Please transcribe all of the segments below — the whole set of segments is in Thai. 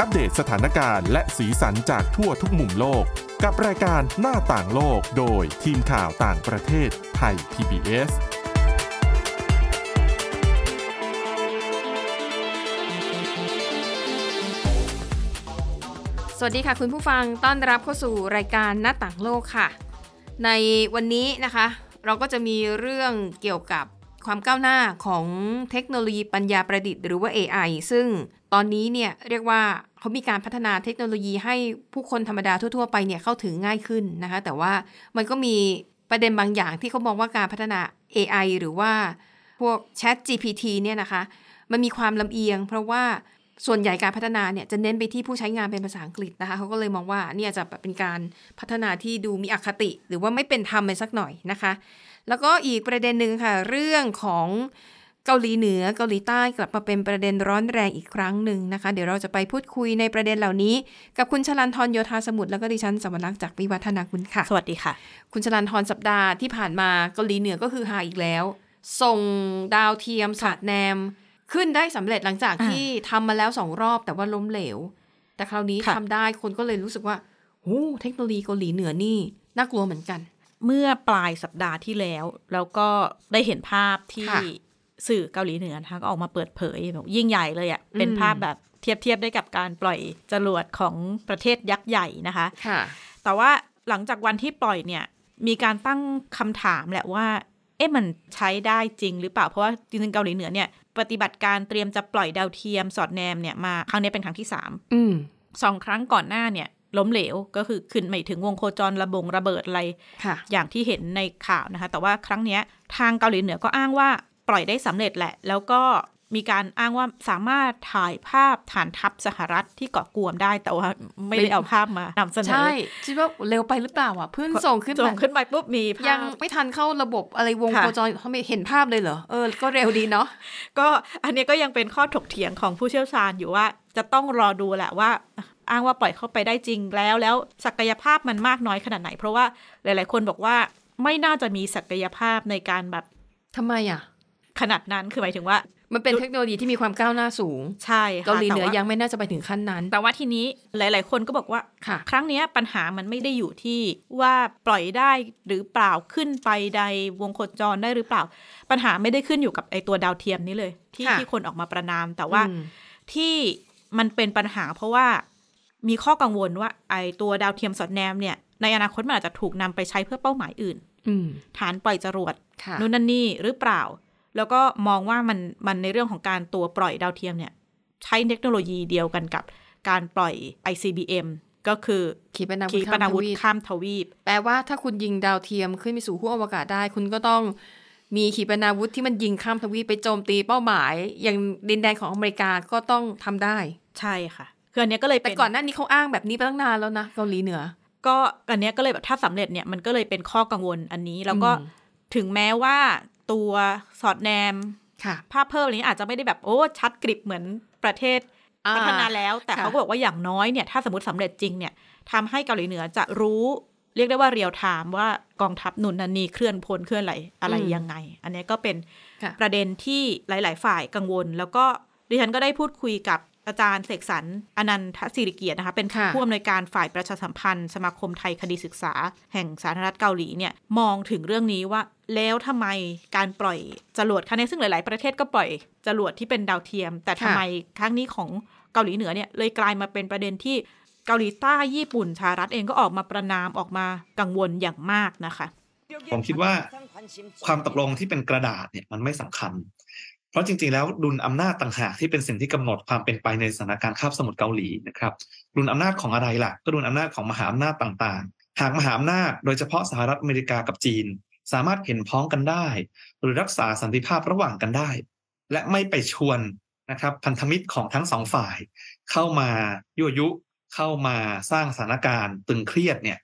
อัปเดตสถานการณ์และสีสันจากทั่วทุกมุมโลก กับรายการหน้าต่างโลกโดยทีมข่าวต่างประเทศไทย PBS สวัสดีค่ะคุณผู้ฟังต้อนรับเข้าสู่รายการหน้าต่างโลกค่ะ ในวันนี้นะคะ เราก็จะมีเรื่องเกี่ยวกับความก้าวหน้าของเทคโนโลยีปัญญาประดิษฐ์หรือว่า AI ซึ่งตอนนี้เนี่ยเรียกว่า เขามีการพัฒนาเทคโนโลยีให้ผู้คนธรรมดาทั่ว ๆ ไปเนี่ยเข้าถึงง่ายขึ้นนะคะ แต่ว่ามันก็มีประเด็นบางอย่างที่เขามองว่าการพัฒนา AI หรือว่าพวก Chat GPT เนี่ยนะคะ มันมีความลำเอียง เพราะว่าส่วนใหญ่การพัฒนาเนี่ยจะเน้นไปที่ผู้ใช้งานเป็นภาษาอังกฤษนะคะเขาก็เลยมองว่าเนี่ยจะเป็นการพัฒนาที่ดูมีอคติ หรือว่าไม่เป็นธรรมไปสักหน่อยนะคะ แล้วก็อีกประเด็นหนึ่งค่ะ เรื่องของ เกาหลีเหนือเกาหลีใต้กลับมาเป็นประเด็นร้อนแรงอีกครั้งหนึ่งนะคะ เดี๋ยวเราจะไปพูดคุยในประเด็นเหล่านี้ กับคุณชลันทรโยธาสมุทรแล้วก็ดิฉันสวรรค์จากวิวัฒนาคุณค่ะ สวัสดีค่ะ คุณชลันทรสัปดาห์ที่ผ่านมาเกาหลีเหนือก็คือหาอีกแล้ว ส่งดาวเทียมสาดแนม ขึ้นได้สำเร็จหลังจากอ่าที่ทำมาแล้วสองรอบแต่ว่าล้มเหลว แต่คราวนี้ค่ะทำได้คนก็เลยรู้สึกว่าโอ้เทคโนโลยีเกาหลีเหนือนี่น่ากลัวเหมือนกัน เมื่อปลายสัปดาห์ที่แล้ว แล้วก็ได้เห็นภาพที่ค่ะ สื่อเกาหลีเหนือนะคะก็ออกมาเปิดเผยแบบยิ่งใหญ่เลยอะ่ะเป็นอืมภาพแบบเทียบเทียบได้กับการปล่อยจรวดของประเทศยักษ์ใหญ่นะคะค่ะแต่ว่าหลังจากวันที่ปล่อยเนี่ย มีการตั้งคำถามแหละว่า เอ๊ะมันใช้ได้จริงหรือเปล่า เพราะว่าจริงๆเกาหลีเหนือเนี่ย ปฏิบัติการเตรียมจะปล่อยดาวเทียมสอดแนมเนี่ยมาครั้งนี้เป็นครั้งที่สามอืมสองครั้งก่อนหน้าเนี่ยล้มเหลวก็คือขึ้นไม่ถึงวงโคจรระบงระเบิดอะไรค่ะอย่างที่เห็นในข่าวนะคะ แต่ว่าครั้งเนี้ยทางเกาหลีเหนือก็อ้างว่า ปล่อยได้สำเร็จแหละ แล้วก็มีการอ้างว่าสามารถถ่ายภาพฐานทัพสหรัฐที่เกาะกวมได้แต่ว่าไม่ได้เอาภาพมานำเสนอ ใช่คิดว่าเร็วไปหรือเปล่าอะเพิ่งส่งขึ้นส่มางขึ้นไปปุ๊บมีภาพยังไม่ทันเข้าระบบอะไรวงค่ะโคจรเขาไม่เห็นภาพเลยเหรอ เออ ก็เร็วดีเนาะก็อันเนี้ยก็ยังเป็นข้อถกเถียงของผู้เชี่ยวชาญอยู่ว่า จะต้องรอดูแหละว่าอ้างว่าปล่อยเข้าไปได้จริงแล้ว แล้วศักยภาพมันมากน้อยขนาดไหน เพราะว่าหลาย ๆ คนบอกว่าไม่น่าจะมีศักยภาพในการแบบทำไมอะ ขนาดนั้นคือหมายถึงว่า มันเป็นเทคโนโลยีที่มีความก้าวหน้าสูง ใช่ค่ะเกาหลีเหนือแต่ว่ายังไม่น่าจะไปถึงขั้นนั้น แต่ว่าทีนี้หลาย ๆ คนก็บอกว่าค่ะครั้งเนี้ยปัญหามันไม่ได้อยู่ที่ว่าปล่อยได้หรือเปล่าขึ้นไปใดวงโคจรได้หรือเปล่า ปัญหาไม่ได้ขึ้นอยู่กับไอตัวดาวเทียมนี้เลย ที่ค่ะที่คนออกมาประนาม แต่ว่าอืมที่มันเป็นปัญหาเพราะว่ามีข้อกังวลว่า ไอตัวดาวเทียมสอดแนมเนี่ยในอนาคตมันอาจจะถูกนำไปใช้เพื่อเป้าหมายอื่นอืมฐานปล่อยจรวดค่ะนู่นนั่นนี่หรือเปล่า แล้วก็มองว่ามันมันในเรื่องของการตัวปล่อยดาวเทียมเนี่ย ใช้เทคโนโลยีเดียวกันกับการปล่อย ICBM ก็คือขีปนาวุขีธปนาวุธข้าข้ามมทวีป แปลว่าถ้าคุณยิงดาวเทียมขึ้นไปสู่ห้วงอวกาศได้ คุณก็ต้องมีขีปนาวุธที่มันยิงข้ามทวีปไปโจมตีเป้าหมาย อย่างดินแดนของอเมริกาก็ต้องทำได้ ใช่ค่ะคืออันเนี้ยก็เลยแต่เป็นก่อนหน้านี้เขาอ้างแบบนี้มาตั้งนานแล้วนะเกาหลีเหนือ ก็อันเนี้ยก็เลยแบบถ้าสำเร็จเนี่ยมันก็เลยเป็นข้อกังวลอันนี้แล้วก็อืมถึงแม้ว่า ตัวสอดแนมค่ะภาพเพิ่มอะไรนี้อาจจะไม่ได้แบบโอ้ชัดกริบเหมือนประเทศอ่าพัฒนาแล้ว แต่ค่ะเขาก็บอกว่าอย่างน้อยเนี่ยถ้าสมมติสำเร็จจริงเนี่ยทำให้เกาหลีเหนือจะรู้เรียกได้ว่าเรียลไทม์ว่ากองทัพนุนนันนีเคลื่อนพลเคลื่อนอะไรอะไรยังไง อันเนี้ยก็เป็นค่ะประเด็นที่หลาย ๆ ฝ่ายกังวล แล้วก็ดิฉันก็ได้พูดคุยกับ อาจารย์เสกสรรอนันทศิริเกียรตินะคะ เป็นค่ะผู้อำนวยการฝ่ายประชาสัมพันธ์ สมาคมไทยคดีศึกษา แห่งสาธารณรัฐเกาหลีเนี่ยมองถึงเรื่องนี้ว่าแล้วทำไมการปล่อยจรวดครั้งนี้ซึ่งหลาย ๆ ประเทศก็ปล่อยจรวดที่เป็นดาวเทียม แต่ทำไมครั้งนี้ของเกาหลีเหนือเนี่ยเลยกลายมาเป็นประเด็นที่เกาหลีใต้ญี่ปุ่นสหรัฐเองก็ออกมาประนามออกมากังวลอย่างมากนะคะ ผมคิดว่าความตกลงที่เป็นกระดาษเนี่ยมันไม่สำคัญ เพราะจริงๆ แล้วดุลอำนาจต่างหากที่เป็นสิ่งที่กำหนดความเป็นไปในสถานการณ์คาบสมุทรเกาหลีนะครับดุลอำนาจของอะไรล่ะ ก็ดุลอำนาจของมหาอำนาจต่างๆ หากมหาอำนาจโดยเฉพาะสหรัฐอเมริกากับจีน สามารถเห็นพ้องกันได้ หรือรักษาสันติภาพระหว่างกันได้ และไม่ไปชวนนะครับพันธมิตรของทั้งสองฝ่าย เข้ามายั่วยุเข้ามาสร้างสถานการณ์ตึงเครียดเนี่ย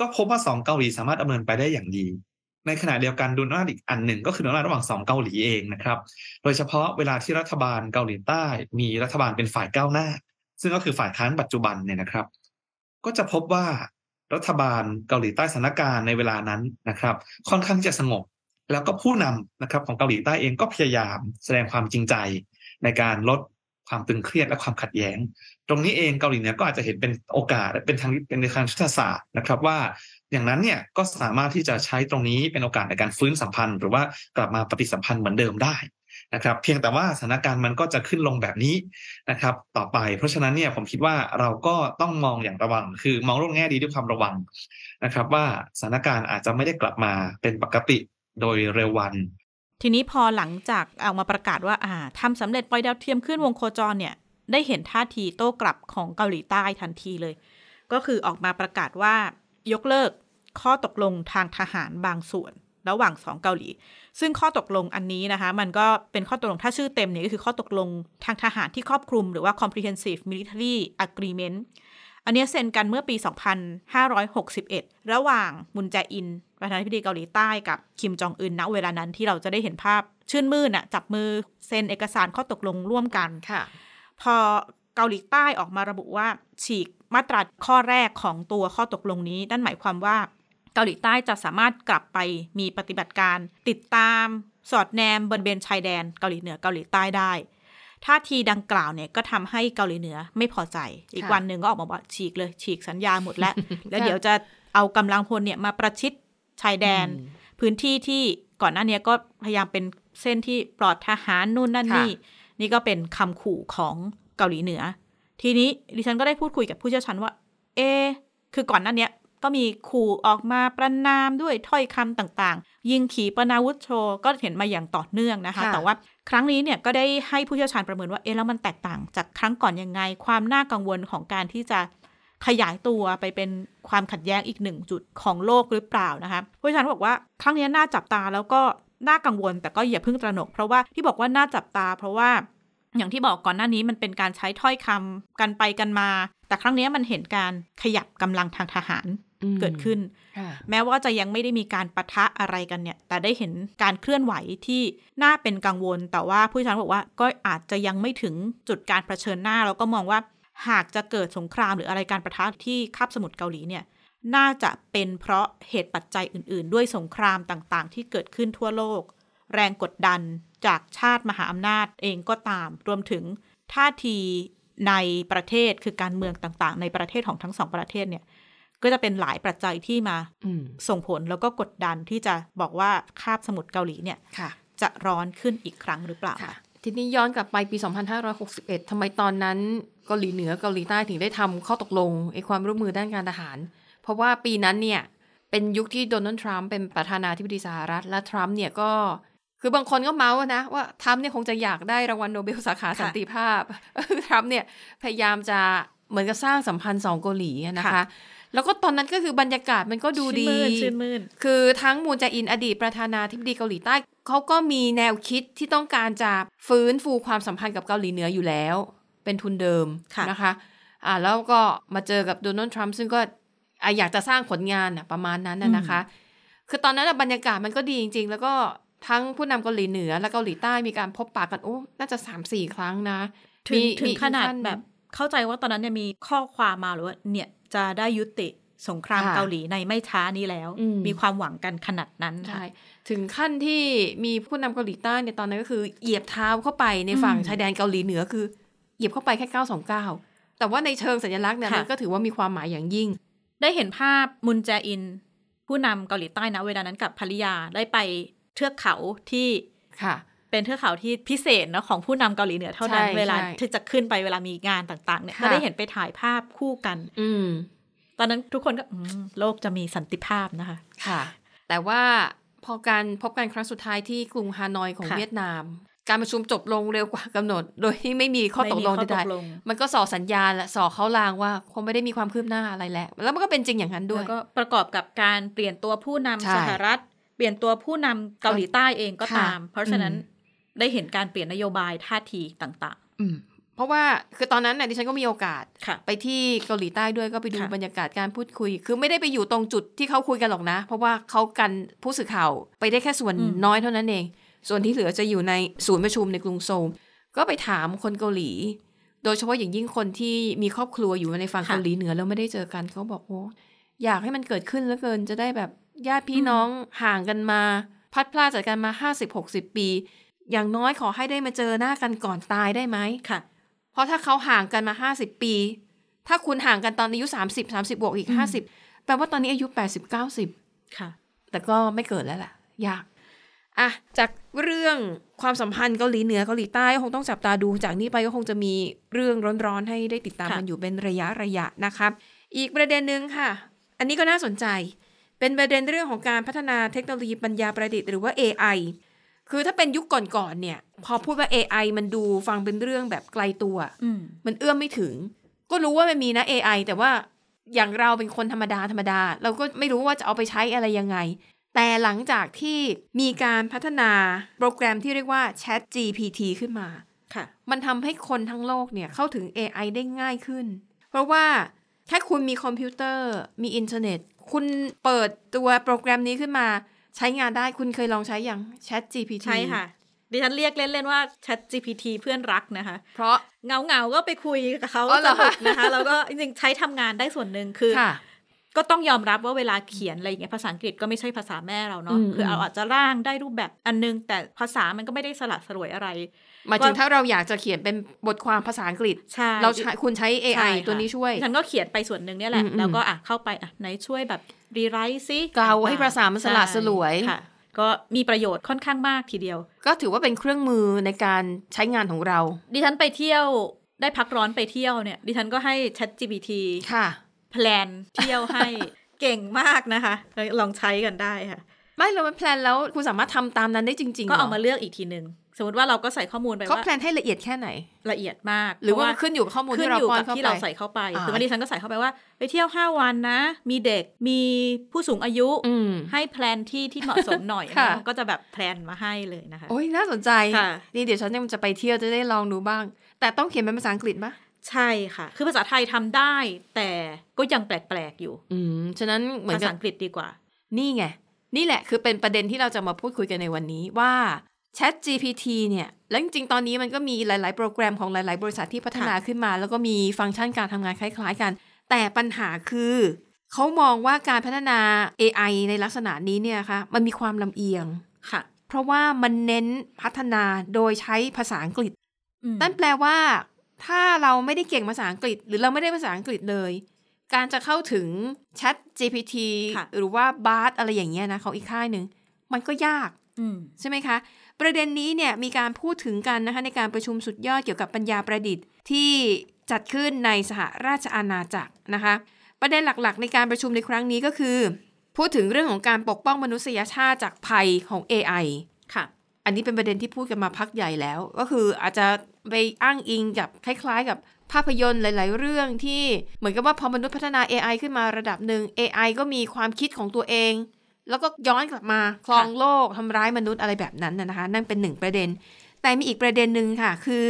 ก็พบว่าสองเกาหลีสามารถดำเนินไปได้อย่างดี ในขณะเดียวกันดุลอำนาจอีกอันหนึ่งก็คือดุลอำนาจระหว่างสองเกาหลีเองนะครับ โดยเฉพาะเวลาที่รัฐบาลเกาหลีใต้ มีรัฐบาลเป็นฝ่ายก้าวหน้า ซึ่งก็คือฝ่ายค้านปัจจุบันเนี่ยนะครับ ก็จะพบว่ารัฐบาลเกาหลีใต้สถานการณ์ในเวลานั้นนะครับ ค่อนข้างจะสงบ แล้วก็ผู้นำนะครับของเกาหลีใต้เองก็พยายามแสดงความจริงใจ ในการลดความตึงเครียดและความขัดแย้ง ตรงนี้เองเกาหลีเหนือก็อาจจะเห็นเป็นโอกาสเป็นทางเป็นในทางยุทธศาสตร์นะครับว่า อย่างนั้นเนี่ยก็สามารถที่จะใช้ตรงนี้เป็นโอกาสในการฟื้นสัมพันธ์ หรือว่ากลับมาปฏิสัมพันธ์เหมือนเดิมได้นะครับ เพียงแต่ว่าสถานการณ์มันก็จะขึ้นลงแบบนี้นะครับ ต่อไป เพราะฉะนั้นเนี่ยผมคิดว่าเราก็ต้องมองอย่างระวัง คือมองโลกแง่ดีด้วยความระวังนะครับ ว่าสถานการณ์อาจจะไม่ได้กลับมาเป็นปกติโดยเร็ววัน ทีนี้พอหลังจากเอามาประกาศว่าอ่าทำสำเร็จปล่อยดาวเทียมขึ้นวงโคจรเนี่ย ได้เห็นท่าทีโต้กลับของเกาหลีใต้ทันทีเลย ก็คือออกมาประกาศว่า ยกเลิกข้อตกลงทางทหารบางส่วนระหว่างสองเกาหลี ซึ่งข้อตกลงอันนี้นะคะ มันก็เป็นข้อตกลงถ้าชื่อเต็มเนี่ยก็คือข้อตกลงทางทหารที่ครอบคลุมหรือว่า comprehensive military agreement อันนี้เซ็นกันเมื่อปี 2561 ระหว่างมุนแจอิน ประธานาธิบดีเกาหลีใต้กับคิมจองอึนณเวลานั้นที่เราจะได้เห็นภาพชื่นมื่นอะจับมือเซ็นเอกสารข้อตกลงร่วมกันค่ะ พอเกาหลีใต้ออกมาระบุว่าฉีก มาตราข้อแรกของตัวข้อตกลงนี้ นั่นหมายความว่า เกาหลีใต้จะสามารถกลับไปมีปฏิบัติการ ติดตาม สอดแนมบนเบนชายแดนเกาหลีเหนือเกาหลีใต้ได้ท่าทีดังกล่าวเนี่ยก็ทำให้เกาหลีเหนือไม่พอใจ อีกค่ะวันหนึ่งก็ออกมาบอกฉีกเลย ฉีกสัญญาหมดแล้ว แล้วเดี๋ยวจะเอากำลังพลเนี่ยมาประชิดชายแดน พื้นที่ที่ก่อนหน้านี้ก็พยายามเป็นเส้นที่ปลอดทหารนู่นนั่นค่ะนี่ นี่ก็เป็นคำขู่ของเกาหลีเหนือ ทีนี้ดิฉันก็ได้พูดคุยกับผู้เชี่ยวชาญว่า เอะคือก่อนหน้าเนี้ยก็มีขู่ออกมาประนามด้วยถ้อยคำต่างๆ ยิงขีปนาวุธโชว์ก็เห็นมาอย่างต่อเนื่องนะคะค่ะแต่ว่าครั้งนี้เนี่ยก็ได้ให้ผู้เชี่ยวชาญประเมินว่าเอ๊ะแล้วมันแตกต่างจากครั้งก่อนยังไง ความน่ากังวลของการที่จะขยายตัวไปเป็นความขัดแย้งอีกหนึ่งจุดของโลกหรือเปล่านะคะผู้เชี่ยวชาญบอกว่าครั้งนี้น่าจับตาแล้วก็น่ากังวลแต่ก็อย่าเพิ่งตระหนก เพราะว่าที่บอกว่าน่าจับตา เพราะว่า อย่างที่บอกก่อนหน้านี้มันเป็นการใช้ถ้อยคำกันไปกันมา แต่ครั้งนี้มันเห็นการขยับกำลังทางทหารอืมเกิดขึ้นค่ะแม้ว่าจะยังไม่ได้มีการปะทะอะไรกันเนี่ย แต่ได้เห็นการเคลื่อนไหวที่น่าเป็นกังวล แต่ว่าผู้เชี่ยวชาญบอกว่าก็อาจจะยังไม่ถึงจุดการเผชิญหน้า แล้วก็มองว่าหากจะเกิดสงครามหรืออะไรการปะทะที่คาบสมุทรเกาหลีเนี่ย น่าจะเป็นเพราะเหตุปัจจัยอื่น ๆ ด้วยสงครามต่างๆ ที่เกิดขึ้นทั่วโลก แรงกดดันจากชาติมหาอำนาจเองก็ตาม รวมถึงท่าทีในประเทศคือการเมืองต่างๆ ในประเทศของทั้งสองประเทศเนี่ย ก็จะเป็นหลายปัจจัยที่มาอืมส่งผลแล้วก็กดดันที่จะบอกว่าคาบสมุทรเกาหลีเนี่ยค่ะจะร้อนขึ้นอีกครั้งหรือเปล่าค่ะทีนี้ย้อนกลับไปปี 2561 ทำไมตอนนั้นเกาหลีเหนือเกาหลีใต้ถึงได้ทำข้อตกลงไอ้ความร่วมมือด้านการทหาร เพราะว่าปีนั้นเนี่ยเป็นยุคที่โดนัลด์ทรัมป์เป็นประธานาธิบดีสหรัฐ และทรัมป์เนี่ยก็ คือบางคนก็เมาท์นะว่าทรัมป์เนี่ยคงจะอยากได้รางวัลโนเบลสาขาสันติภาพทรัมป์เนี่ยพยายามจะเหมือนกับสร้างสัมพันธ์สองเกาหลีอะนะคะค่ะแล้วก็ตอนนั้นก็คือบรรยากาศมันก็ดูดีชื่นมื่นชื่นมื่นคือทั้งมูนแจอินอดีตประธานาธิบดีเกาหลีใต้เขาก็มีแนวคิดที่ต้องการจะฟื้นฟูความสัมพันธ์กับเกาหลีเหนืออยู่แล้ว เป็นทุนเดิมค่ะนะคะอ่าแล้วก็มาเจอกับโดนัลด์ทรัมป์ซึ่งก็อะอยากจะสร้างผลงานน่ะประมาณนั้นน่ะนะคะ คือตอนนั้นน่ะบรรยากาศมันก็ดีจริง ๆ แล้วก็ ทั้งผู้นำเกาหลีเหนือและเกาหลีใต้มีการพบปะกันโอ้น่าจะสามสี่ครั้งนะถึงมีถึงมีขนาดขั้แบบเข้าใจว่าตอนนั้นเนี่ยมีข้อความมาหรือว่าเนี่ยจะได้ยุติสงครามค่ะเกาหลีในไม่ช้านี้แล้วอืมมีความหวังกันขนาดนั้นค่ะใช่ถึงขั้นที่มีผู้นำเกาหลีใต้ในตอนนั้นก็คือเหยียบเท้าเข้าไปในฝั่งอืมชายแดนเกาหลีเหนือคือ เหยียบเข้าไปแค่929แต่ว่าในเชิงสัญลักษณ์เนี่ยค่ะมันก็ถือว่ามีความหมายอย่างยิ่ง ได้เห็นภาพมุนแจอิน ผู้นำเกาหลีใต้นะเวลานั้นกับภริยาได้ไป เทือกเขาที่ค่ะ เป็นเทือกเขาที่พิเศษเนอะของผู้นำเกาหลีเหนือเท่านั้นใช่เวลาใช่ที่จะขึ้นไปเวลามีงานต่างๆ เนี่ยค่ะก็ได้เห็นไปถ่ายภาพคู่กัน อืมตอนนั้นทุกคนก็อืมโลกจะมีสันติภาพนะคะ ค่ะ แต่ว่าพอการพบกันครั้งสุดท้ายที่กรุงฮานอยของค่ะเวียดนาม การประชุมจบลงเร็วกว่ากำหนด โดยที่ไม่มีข้อตกลงไม่มีใดข้อตกลงๆมันก็ส่อสัญญาณและส่อเขาลางว่าคงไม่ได้มีความคืบหน้าอะไรแล้ว แล้วมันก็เป็นจริงอย่างนั้นด้วยแล้วก็ประกอบกับการเปลี่ยนตัวผู้นำใช่สหรัฐ เปลี่ยนตัวผู้นำเกาหลีใต้เองก็ค่ะตาม เพราะฉะนั้นอืมได้เห็นการเปลี่ยนนโยบายท่าทีต่างอืมเพราะว่าคือตอนนั้นน่ะดิฉันก็มีโอกาสๆค่ะไปที่เกาหลีใต้ด้วยก็ไปดูค่ะบรรยากาศการพูดคุย คือไม่ได้ไปอยู่ตรงจุดที่เขาคุยกันหรอกนะ เพราะว่าเขากันผู้สื่อข่าวไปได้แค่ส่วนอืมน้อยเท่านั้นเอง ส่วนที่เหลือจะอยู่ในศูนย์ประชุมในกรุงโซลก็ไปถามคนเกาหลี โดยเฉพาะอย่างยิ่งคนที่มีครอบครัวอยู่ในฝั่งเกาหลีเหนือแล้วไม่ได้เจอกันเขาบอกโอ้อยากให้มันเกิดขึ้นแล้วเกินจะได้แบบ ญาติพี่น้องห่างกันมา พัดพลาดจากกันมาห้าสิบหกสิบปี อย่างน้อยขอให้ได้มาเจอหน้ากันก่อนตายได้ไหมค่ะราะถ้าเขาห่างกันมา50ปี ถ้าคุณห่างกันตอนอายุ30 30บวกอีก50แปลว่าตอนนี้อายุ80 90ค่ะ แต่ก็ไม่เกิดแล้วล่ะ ยากอะจากเรื่องความสัมพันธ์เกาหลีเหนือเกาหลีใต้ก็คงต้องจับตาดูจากนี้ไปก็คงจะมีเรื่องร้อนๆให้ได้ติดตามค่ะกันอยู่เป็นระยะระยะนะครับอีกประเด็นหนึ่งค่ะ อันนี้ก็น่าสนใจ เป็นประเด็นเรื่องของการพัฒนาเทคโนโลยีปัญญาประดิษฐ์หรือว่า AI คือถ้าเป็นยุคก่อนๆเนี่ย พอพูดว่า AI มันดูฟังเป็นเรื่องแบบไกลตัวอืมมันเอื้อมไม่ถึง ก็รู้ว่ามันมีนะ AI แต่ว่าอย่างเราเป็นคนธรรมดาธรรมดา เราก็ไม่รู้ว่าจะเอาไปใช้อะไรยังไง แต่หลังจากที่มีการพัฒนาโปรแกรมที่เรียกว่า Chat GPT ขึ้นมาค่ะ มันทำให้คนทั้งโลกเนี่ยเข้าถึง AI ได้ง่ายขึ้น เพราะว่าแค่คุณมีคอมพิวเตอร์มีอินเทอร์เน็ต คุณเปิดตัวโปรแกรมนี้ขึ้นมา ใช้งานได้คุณเคยลองใช้ยัง Chat GPT ใช่ค่ะ ดิฉันเรียกเล่น ๆ ว่า Chat GPT เพื่อนรักนะคะ เพราะเงาเงาๆก็ไปคุยกับเขาอ๋อเหสรอนุกนะคะ แล้วก็จริงๆใช้ทำงานได้ส่วนหนึ่งคือค่ะก็ต้องยอมรับว่าเวลาเขียนอะไรอย่างเงี้ยภาษาอังกฤษก็ไม่ใช่ภาษาแม่เราเนาะอืมคือมเราอาจจะร่างได้รูปแบบอันนึง แต่ภาษามันก็ไม่ได้สลัดสลวยอะไร หมายถึงถ้าเราอยากจะเขียนเป็นบทความภาษาอังกฤษใช่เราใช้คุณใช้ใช่ AI ค่ะตัวนี้ช่วย ฉันก็เขียนไปส่วนหนึ่งเนี่ยแหละอืมอืมแล้วก็อะเข้าไปอะไหนช่วยแบบรีไรซ์ซิเกลาให้ภาษามันสลัดสลวยใช่ค่ะก็มีประโยชน์ค่อนข้างมากทีเดียว ก็ถือว่าเป็นเครื่องมือในการใช้งานของเรา ดิฉันไปเที่ยวได้พักร้อนไปเที่ยวเนี่ย ดิฉันก็ให้ Chat GPT ค่ะแพลนเที่ยวให้เก่งมากนะคะ ลองใช้กันได้ค่ะ ไม่เรามันแพลนแล้วคุณสามารถทำตามนั้นได้จริง ๆ ก็เอาหรมาเลือกอีกทีหนึ่ง สมมติว่าเราก็ใส่ข้อมูลไปเขาว่าแพลนให้ละเอียดแค่ไหน ละเอียดมาก หรือว่าเพขึ้นอยู่กับข้อมูลขึ้นที่เราอยู่ป้อนกับเข้าที่ไปเราใส่เข้าไปอ่าคือวันนี้ฉันก็ใส่เข้าไปว่า ไปเที่ยว5วันนะ มีเด็กมีผู้สูงอายุอืมให้แพลนที่ที่เหมาะสมหน่อยค่ะนะก็จะแบบแพลนมาให้เลยนะคะ โอ้ยน่าสนใจค่ะนี่เดี๋ยวฉันยังจะไปเที่ยวจะได้ลองดูบ้าง แต่ต้องเขียนเป็นภาษาอังกฤษปะใช่ค่ะ คือภาษาไทยทำได้ แต่ก็ยังแปลกๆอยู่ อืมฉะนั้นเหมือนภากัษาบอังกฤษดีกว่า นี่ไงนี่แหละคือเป็นประเด็นที่เราจะมาพูดคุยกันในวันนี้ว่า Chat GPT เนี่ย แล้วจริงๆ ตอนนี้มันก็มีหลาย ๆ โปรแกรมของหลาย ๆ บริษัทที่พัฒนาขึ้นมา แล้วก็มีฟังก์ชันการทำงานคล้าย ๆ กัน แต่ปัญหาคือ เขามองว่าการพัฒนา AI ในลักษณะนี้เนี่ยค่ะ มันมีความลำเอียงค่ะ เพราะว่ามันเน้นพัฒนาโดยใช้ภาษาอังกฤษอืมนั่นแปลว่า ถ้าเราไม่ได้เก่งภาษาอังกฤษ หรือเราไม่ได้ภาษาอังกฤษเลย การจะเข้าถึง Chat GPT ค่ะหรือว่า Bard อะไรอย่างเงี้ยนะของอีกค่ายหนึ่งมันก็ยากอืมใช่ไหมคะ ประเด็นนี้เนี่ยมีการพูดถึงกันนะคะในการประชุมสุดยอดเกี่ยวกับปัญญาประดิษฐ์ ที่จัดขึ้นในสหราชอาณาจักรนะคะ ประเด็นหลักๆ ในการประชุมในครั้งนี้ก็คือ พูดถึงเรื่องของการปกป้องมนุษยชาติจากภัยของ AI ค่ะ อันนี้เป็นประเด็นที่พูดกันมาพักใหญ่แล้ว ก็คืออาจจะไปอ้างอิงกับคล้ายๆ กับภาพยนตร์หลาย ๆ เรื่องที่เหมือนกับว่าพอมนุษย์พัฒนา AI ขึ้นมาระดับหนึ่ง AI ก็มีความคิดของตัวเอง แล้วก็ย้อนกลับมาครองโลกทำร้ายมนุษย์อะไรแบบนั้นนะนะคะ นั่นเป็นหนึ่งประเด็น แต่มีอีกประเด็นหนึ่งค่ะ คือ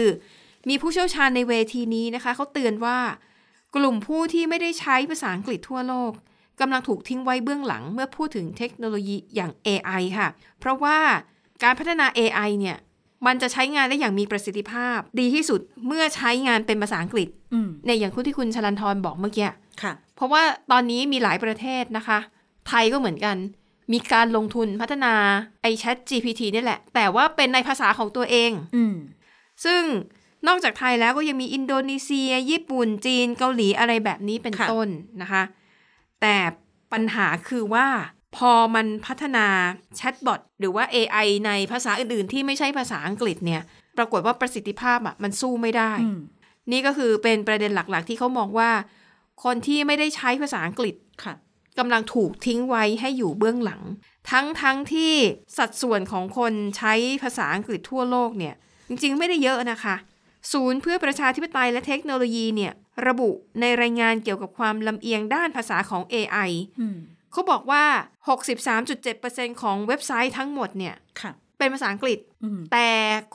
มีผู้เชี่ยวชาญในเวทีนี้นะคะเขาเตือนว่ากลุ่มผู้ที่ไม่ได้ใช้ภาษาอังกฤษทั่วโลกกำลังถูกทิ้งไว้เบื้องหลังเมื่อพูดถึงเทคโนโลยีอย่าง AI ค่ะ เพราะว่าการพัฒนา AI เนี่ยมันจะใช้งานได้อย่างมีประสิทธิภาพ ดีที่สุดเมื่อใช้งานเป็นภาษาอังกฤษอืมเนี่ยอย่างคุณที่คุณชลันทรบอกเมื่อกี้ค่ะเพราะว่าตอนนี้มีหลายประเทศนะคะ ไทยก็เหมือนกัน มีการลงทุนพัฒนาไอ Chat GPT นี่แหละ แต่ว่าเป็นในภาษาของตัวเองอืมซึ่งนอกจากไทยแล้วก็ยังมีอินโดนีเซีย ญี่ปุ่นจีนเกาหลีอะไรแบบนี้เป็นค่ะต้นนะคะ แต่ปัญหาคือว่าพอมันพัฒนาแชทบอทหรือว่า AI ในภาษาอื่นๆ ที่ไม่ใช่ภาษาอังกฤษเนี่ย ปรากฏว่าประสิทธิภาพอะมันสู้ไม่ได้อืมนี่ก็คือเป็นประเด็นหลักๆ ที่เขามองว่า คนที่ไม่ได้ใช้ภาษาอังกฤษค่ะ กำลังถูกทิ้งไว้ให้อยู่เบื้องหลัง ทั้งทั้งที่สัดส่วนของคนใช้ภาษาอังกฤษทั่วโลกเนี่ยจริงๆไม่ได้เยอะนะคะ ศูนย์เพื่อประชาธิปไตยและเทคโนโลยีเนี่ยระบุในรายงานเกี่ยวกับความลำเอียงด้านภาษาของ AI อืมเขาบอกว่า 63.7%ของเว็บไซต์ทั้งหมดเนี่ยค่ะเป็นภาษาอังกฤษอืมแต่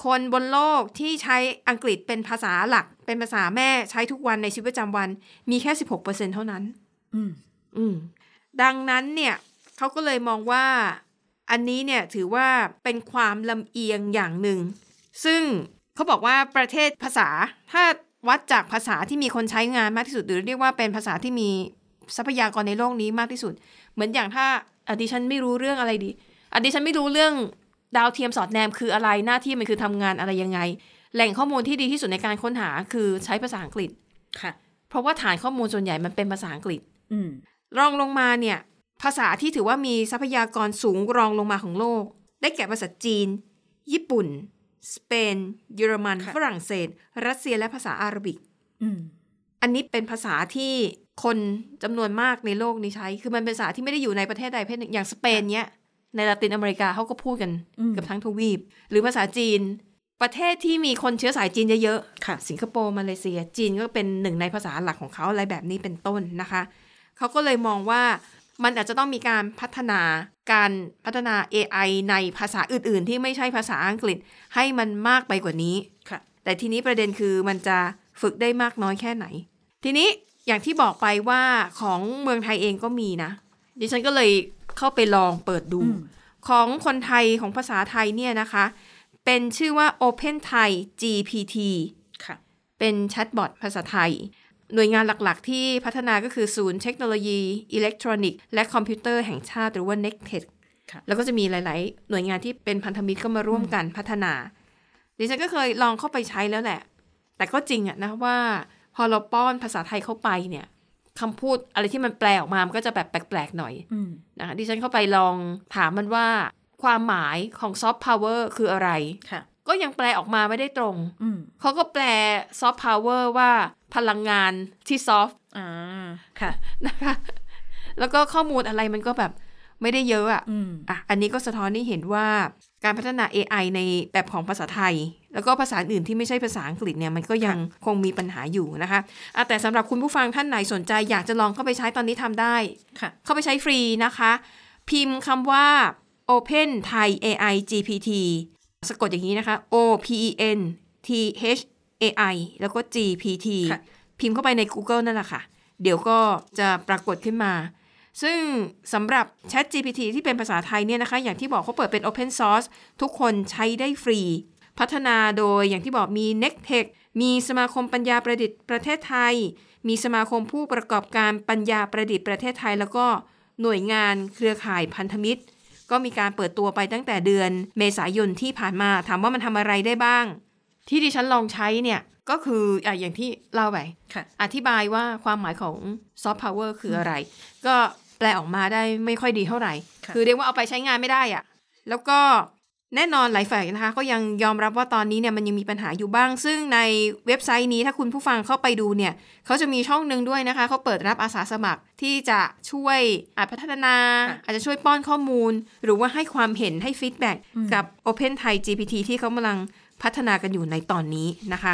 คนบนโลกที่ใช้อังกฤษเป็นภาษาหลัก เป็นภาษาแม่ใช้ทุกวันในชีวิตประจำวัน มีแค่ 16%เท่านั้น อืมอืม ดังนั้นเนี่ยเขาก็เลยมองว่าอันนี้เนี่ยถือว่าเป็นความลำเอียงอย่างหนึ่ง ซึ่งเขาบอกว่าประเทศภาษาถ้าวัดจากภาษาที่มีคนใช้งานมากที่สุด หรือเรียกว่าเป็นภาษาที่มีทรัพยากรในโลกนี้มากที่สุด เหมือนอย่างถ้าอดิฉันไม่รู้เรื่องอะไรดีอดิฉันไม่รู้เรื่องดาวเทียมสอดแนมคืออะไรหน้าที่มันคือทำงานอะไรยังไง แหล่งข้อมูลที่ดีที่สุดในการค้นหาคือใช้ภาษาอังกฤษค่ะ เพราะว่าฐานข้อมูลส่วนใหญ่มันเป็นภาษาอังกฤษ อืม รองลงมาเนี่ยภาษาที่ถือว่ามีทรัพยากรสูงรองลงมาของโลก ได้แก่ภาษาจีน ญี่ปุ่น สเปน เยอรมันค่ะฝรั่งเศส รัสเซียและภาษาอาหรับิกอืมอันนี้เป็นภาษาที่คนจำนวนมากในโลกนี้ใช้ คือมันเป็นภาษาที่ไม่ได้อยู่ในประเทศใดประเทศหนึ่งอย่างสเปนเนี้ย ในลาตินอเมริกาเขาก็พูดกันอืมเกับทั้งทวีป หรือภาษาจีน ประเทศที่มีคนเชื้อสายจีนเยอะๆค่ะสิงคโปร์มาเลเซีย จีนก็เป็นหนึ่งในภาษาหลักของเขาอะไรแบบนี้เป็นต้นนะคะ เขาก็เลยมองว่ามันอาจจะต้องมีการพัฒนาการพัฒนา AI ในภาษาอื่น ๆ ที่ไม่ใช่ภาษาอังกฤษให้มันมากไปกว่านี้ค่ะ แต่ทีนี้ประเด็นคือมันจะฝึกได้มากน้อยแค่ไหน ทีนี้อย่างที่บอกไปว่าของเมืองไทยเองก็มีนะ ดิฉันก็เลยเข้าไปลองเปิดดูอืมของคนไทยของภาษาไทยเนี่ยนะคะ เป็นชื่อว่า Open Thai GPT ค่ะ เป็นแชทบอทภาษาไทย หน่วยงานหลักๆ ที่พัฒนาก็คือศูนย์เทคโนโลยีอิเล็กทรอนิกส์และคอมพิวเตอร์แห่งชาติหรือว่า NECTEC ค่ะแล้วก็จะมีหลาย ๆ หน่วยงานที่เป็นพันธมิตรก็มาร่วมกันพัฒนา ดิฉันก็เคยลองเข้าไปใช้แล้วแหละ แต่ก็จริงอะนะว่า พอเราป้อนภาษาไทยเข้าไปเนี่ยคำพูดอะไรที่มันแปลออกมา มันก็จะแบบแปลก ๆ หน่อยอืมนะคะดิฉันเข้าไปลองถามมันว่า ความหมายของซอฟต์พาวเวอร์คืออะไรค่ะก็ยังแปลออกมาไม่ได้ตรงอืมเขาก็แปลซอฟต์พาวเวอร์ว่า พลังงานที่ soft อ่าค่ะนะคะ แล้วก็ข้อมูลอะไรมันก็แบบไม่ได้เยอะอะอืมอะ อันนี้ก็สะท้อนให้เห็นว่าการพัฒนา AI ในแบบของภาษาไทย แล้วก็ภาษาอื่นที่ไม่ใช่ภาษาอังกฤษเนี่ยมันก็ยังคงมีปัญหาอยู่นะคะอะแต่สำหรับคุณผู้ฟังท่านไหนสนใจอยากจะลองเข้าไปใช้ตอนนี้ทำได้ค่ะเข้าไปใช้ฟรีนะคะ พิมพ์คำว่า Open Thai AI GPT สะกดอย่างนี้นะคะ O P E N T H A I แล้วก็ GPT ค่ะพิมพ์เข้าไปใน Google นั่นแหละค่ะ เดี๋ยวก็จะปรากฏขึ้นมา ซึ่งสำหรับ Chat GPT ที่เป็นภาษาไทยเนี่ยนะคะ อย่างที่บอกเขาเปิดเป็น Open Source ทุกคนใช้ได้ฟรี พัฒนาโดยอย่างที่บอกมี n e c t e c h มีสมาคมปัญญาประดิษฐ์ประเทศไทย มีสมาคมผู้ประกอบการปัญญาประดิษฐ์ประเทศไทย แล้วก็หน่วยงานเครือข่ายพันธมิตร ก็มีการเปิดตัวไปตั้งแต่เดือนเมษายนที่ผ่านมา ถามว่ามันทำอะไรได้บ้าง ที่ดิฉันลองใช้เนี่ยก็คืออะอย่างที่เล่าไปค่ะอธิบายว่าความหมายของซอฟต์พาวเวอร์คืออะไร ก็แปลออกมาได้ไม่ค่อยดีเท่าไหร่ค่ะคือเรียกว่าเอาไปใช้งานไม่ได้อะแล้วก็แน่นอนหลายฝ่ายนะคะ ก็ยังยอมรับว่าตอนนี้เนี่ยมันยังมีปัญหาอยู่บ้าง ซึ่งในเว็บไซต์นี้ถ้าคุณผู้ฟังเข้าไปดูเนี่ยเขาจะมีช่องหนึ่งด้วยนะคะเขาเปิดรับอาสาสมัครที่จะช่วยอาจพัฒนา อาจจะช่วยป้อนข้อมูล หรือว่าให้ความเห็นให้ feedback กับ Open Thai GPT ที่เขากำลัง พัฒนากันอยู่ในตอนนี้นะคะ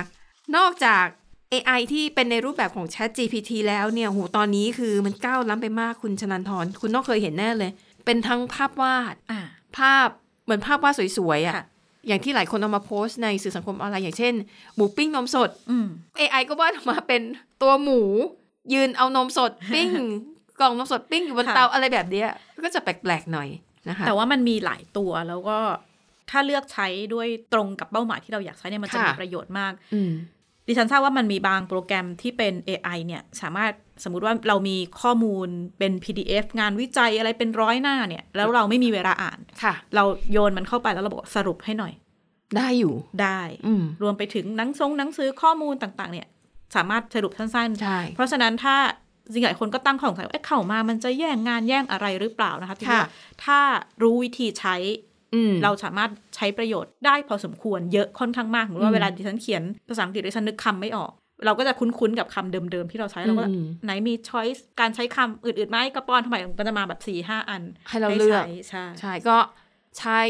นอกจาก AI ที่เป็นในรูปแบบของ Chat GPT แล้วเนี่ยโหตอนนี้คือมันก้าวล้ำไปมากคุณชนันทรคุณต้องเคยเห็นแน่เลย เป็นทั้งภาพวาดอ่าภาพเหมือนภาพวาดสวยๆอะค่ะอย่างที่หลายคนเอามาโพสต์ในสื่อสังคมออนไลน์อย่างเช่น หมูปิ้งนมสดอืม AI ก็วาดออกมาเป็นตัวหมู ยืนเอานมสดปิ้ง กล่องนมสดปิ้งอยู่บนค่ะเตาอะไรแบบเนี้ยก็จะแปลกๆหน่อยนะคะแต่ว่ามันมีหลายตัวแล้วก็ ถ้าเลือกใช้ด้วยตรงกับเป้าหมายที่เราอยากใช้เนี่ยมันจะค่ะมีประโยชน์มากอืมดิฉันทราบว่ามันมีบางโปรแกรมที่เป็น AI เนี่ยสามารถสมมุติว่าเรามีข้อมูลเป็น PDF งานวิจัยอะไรเป็นร้อยหน้าเนี่ย แล้วเราไม่มีเวลาอ่านค่ะ เราโยนมันเข้าไปแล้วเราบอกสรุปให้หน่อย ได้อยู่ได้อืมรวมไปถึงหนังทรงหนังสือข้อมูลต่างๆ เนี่ย สามารถสรุปสั้นใช่ๆเพราะฉะนั้นถ้าจริงๆหลายคนก็ตั้งข้อสงสัยว่าเอ๊ะเข้ามามันจะแย่งงานแย่งอะไรหรือเปล่านะคะที่ค่ะว่าถ้ารู้วิธีใช้อืม เราสามารถใช้ประโยชน์ได้พอสมควรเยอะค่อนข้างมากสมมติอืว่ามเวลาดิฉันเขียนภาษาอังกฤษดิฉันนึกคำไม่ออก เราก็จะคุ้นๆกับคำเดิมๆ ที่เราใช้เราก็อืมไหนมีช้อยส์การใช้คำอื่นๆไหมก็ป้อนเข้าไปมันจะมาแบบสี่ห้าอัน ให้เราเลือกใช้ใช่ใช่ก็ใช้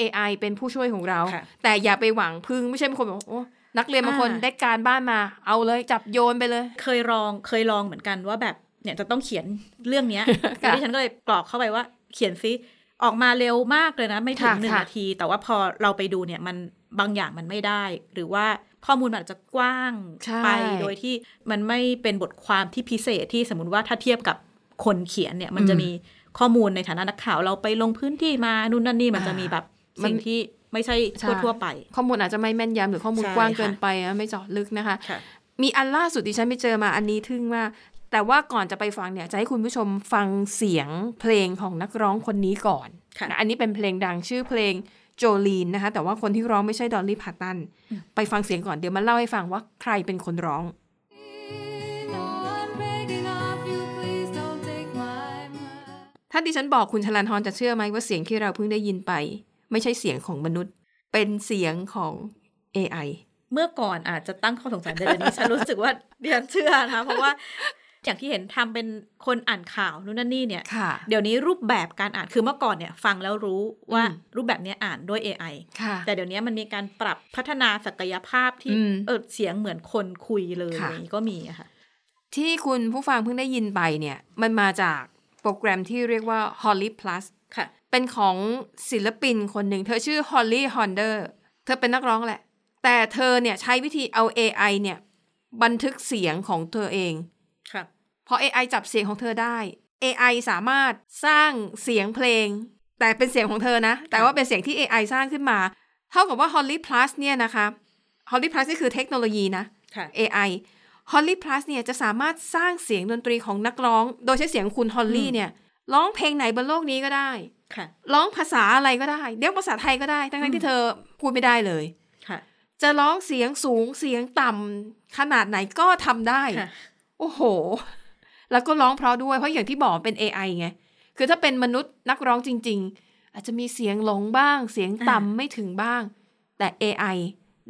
AI เป็นผู้ช่วยของเราค่ะแต่อย่าไปหวังพึ่งไม่ใช่บางคนบอกว่าโอ้นักเรียนบางคนอ่าได้การบ้านมา เอาเลยจับโยนไปเลย เคยลองเคยลองเหมือนกันว่าแบบเนี่ยจะต้องเขียนเรื่องเนี้ยค่ะแล้วดิฉันก็เลยกรอกเข้าไปว่าเขียนซิ ออกมาเร็วมากเลยนะ ไม่ถึงค่ะหนึ่งค่ะนาที แต่ว่าพอเราไปดูเนี่ยมันบางอย่างมันไม่ได้ หรือว่าข้อมูลมันอาจจะกว้างใช่ไปโดยที่มันไม่เป็นบทความที่พิเศษที่สมมติว่าถ้าเทียบกับคนเขียนเนี่ย มันจะมีข้อมูลในฐานะนักข่าวเราไปลงพื้นที่มานู่นนั่นนี่มันจะมีแบบสิ่งที่ไม่ใช่ใช่ทั่วๆไป ข้อมูลอาจจะไม่แม่นยำหรือข้อมูลใช่กว้างเกินค่ะไปอะไม่เจาะลึกนะคะค่ะมีอันล่าสุดดิฉันไปเจอมาอันนี้ทึ่งมาก แต่ว่าก่อนจะไปฟังเนี่ยจะให้คุณผู้ชมฟังเสียงเพลงของนักร้องคนนี้ก่อนค่ะนะอันนี้เป็นเพลงดังชื่อเพลงโจลีนนะคะ แต่ว่าคนที่ร้องไม่ใช่ดอลลี่พาร์ตัน ไปฟังเสียงก่อนเดี๋ยวมาเล่าให้ฟังว่าใครเป็นคนร้อง No, I'm begging of you, please don't take my mind. ถ้าดิฉันบอกคุณชลันทรจะเชื่อไหมว่าเสียงที่เราเพิ่งได้ยินไป ไม่ใช่เสียงของมนุษย์ เป็นเสียงของ AI เมื่อก่อนอาจจะตั้งข้อสงสัยแต่เดี๋ยวนี้ฉันรู้สึกว่าเดียนเชื่อนะคะเพราะว่า อย่างที่เห็นทำเป็นคนอ่านข่าวนู่นนั่นนี่เนี่ยค่ะเดี๋ยวนี้รูปแบบการอ่านคือเมื่อก่อนเนี่ยฟังแล้วรู้ว่าอืมรูปแบบเนี้ยอ่านด้วย AI ค่ะแต่เดี๋ยวนี้มันมีการปรับพัฒนาศักยภาพที่อืมเออเสียงเหมือนคนคุยเลยค่ะอย่างนี้ก็มีอะค่ะ ที่คุณผู้ฟังเพิ่งได้ยินไปเนี่ย มันมาจากโปรแกรมที่เรียกว่า Holly Plus ค่ะ เป็นของศิลปินคนหนึ่งเธอชื่อ Holly Honder เธอเป็นนักร้องแหละ แต่เธอเนี่ยใช้วิธีเอา AI เนี่ยบันทึกเสียงของเธอเองครับ พอ AI จับเสียงของเธอได้ AI สามารถสร้างเสียงเพลง แต่เป็นเสียงของเธอนะ แต่ว่าเป็นเสียงที่ AI สร้างขึ้นมา เท่ากับว่า Holly Plus เนี่ยนะคะ Holly Plus นี่คือเทคโนโลยีนะค่ะ AI Holly Plus เนี่ยจะสามารถสร้างเสียงดนตรีของนักร้อง โดยใช้เสียงคุณ Holly อืมเนี่ยร้องเพลงไหนบนโลกนี้ก็ได้ค่ะร้องภาษาอะไรก็ได้เรียกภาษาไทยก็ได้ ทั้งๆที่เธอพูดไม่ได้เลยค่ะจะร้องเสียงสูงเสียงต่ำขนาดไหนก็ทำได้ค่ะโอ้โห แล้วก็ร้องเพราะด้วยเพราะอย่างที่บอกเป็น AI ไงคือถ้าเป็นมนุษย์นักร้องจริง ๆ อาจจะมีเสียงหลงบ้าง เสียงต่ำไม่ถึงบ้าง แต่ AI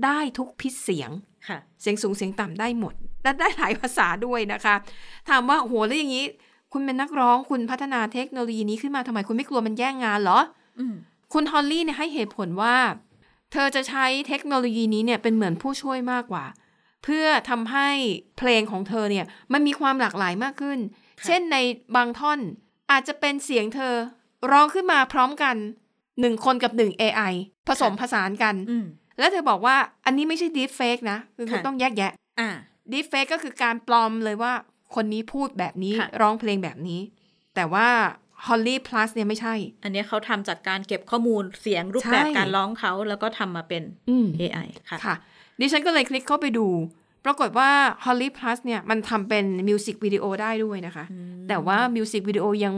ได้ทุกพิษเสียงค่ะเสียงสูงเสียงต่ำได้หมดและได้หลายภาษาด้วยนะคะ ถามว่าโอ้โหแล้วอย่างนี้ คุณเป็นนักร้องคุณพัฒนาเทคโนโลยีนี้ขึ้นมาทำไมคุณไม่กลัวมันแย่งงานเหรออืมคุณฮอลลี่เนี่ยให้เหตุผลว่า เธอจะใช้เทคโนโลยีนี้เนี่ยเป็นเหมือนผู้ช่วยมากกว่า เพื่อทำให้เพลงของเธอเนี่ยมันมีความหลากหลายมากขึ้นค่ะเช่นในบางท่อนอาจจะเป็นเสียงเธอร้องขึ้นมาพร้อมกันหนึ่งคนกับหนึ่ง AI ผสมผสานกันอืมแล้วเธอบอกว่าอันนี้ไม่ใช่ deep fake นะคือคุณค่ะต้องแยกแยะอ่า deep fake ก็คือการปลอมเลยว่าคนนี้พูดแบบนี้ค่ะร้องเพลงแบบนี้ แต่ว่า Holly Plus เนี่ยไม่ใช่ อันเนี้ยเขาทำจากการเก็บข้อมูลเสียงรูปแบบใช่การร้องเขาแล้วก็ทำมาเป็นอืม AI ค่ะค่ะ ดิฉันก็เลยคลิกเข้าไปดู ปรากฏว่า Holly Plus เนี่ย มันทำเป็นมิวสิกวิดีโอได้ด้วยนะคะ แต่ว่ามิวสิกวิดีโอยัง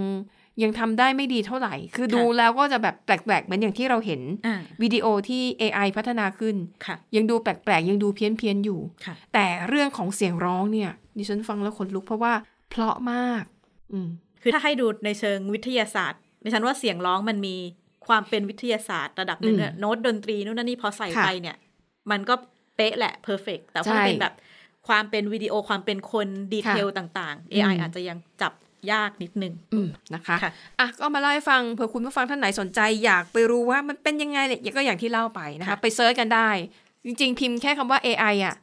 ยังทำได้ไม่ดีเท่าไหร่ คือดูแล้วก็จะแบบแปลกๆ เหมือนอย่างที่เราเห็นอ่าวิดีโอที่ AI พัฒนาขึ้นค่ะยังดูแปลกๆ ยังดูเพี้ยนๆ อยู่ค่ะแต่เรื่องของเสียงร้องเนี่ย ดิฉันฟังแล้วขนลุกเพราะว่าเพราะมากอืมคือถ้าให้ดูในเชิงวิทยาศาสตร์ดิฉันว่าเสียงร้องมันมีความเป็นวิทยาศาสตร์ระดับหนึ่งอืมเนี่ยโน้ตดนตรีนู่นนั่นนี่พอใส่ค่ะไปเนี่ย มันก็ เป๊ะแหละ perfect แต่พอใช่เป็นแบบความเป็นวิดีโอความเป็นคนดีเทลต่าง ๆ AI อืมอาจจะยังจับยากนิดนึงอืมนะคะค่ะอะก็มาเล่าให้ฟังเผื่อคุณผู้ฟังท่านไหนสนใจ อยากไปรู้ว่ามันเป็นยังไงเนี่ยก็อย่างที่เล่าไปนะคะค่ะไปเซิร์ชกันได้ จริง ๆ พิมพ์แค่คำว่า AI อะ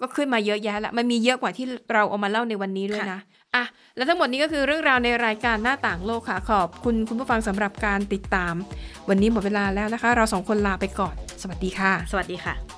ก็ขึ้นมาเยอะแยะแล้วมันมีเยอะกว่าที่เราเอามาเล่าในวันนี้ด้วยนะอะแล้วทั้งหมดนี้ก็คือเรื่องราวในรายการหน้าต่างโลกค่ะ ขอบคุณคุณผู้ฟังสำหรับการติดตาม วันนี้หมดเวลาแล้วนะคะ เราสองคนลาไปก่อน สวัสดีค่ะ สวัสดีค่ะ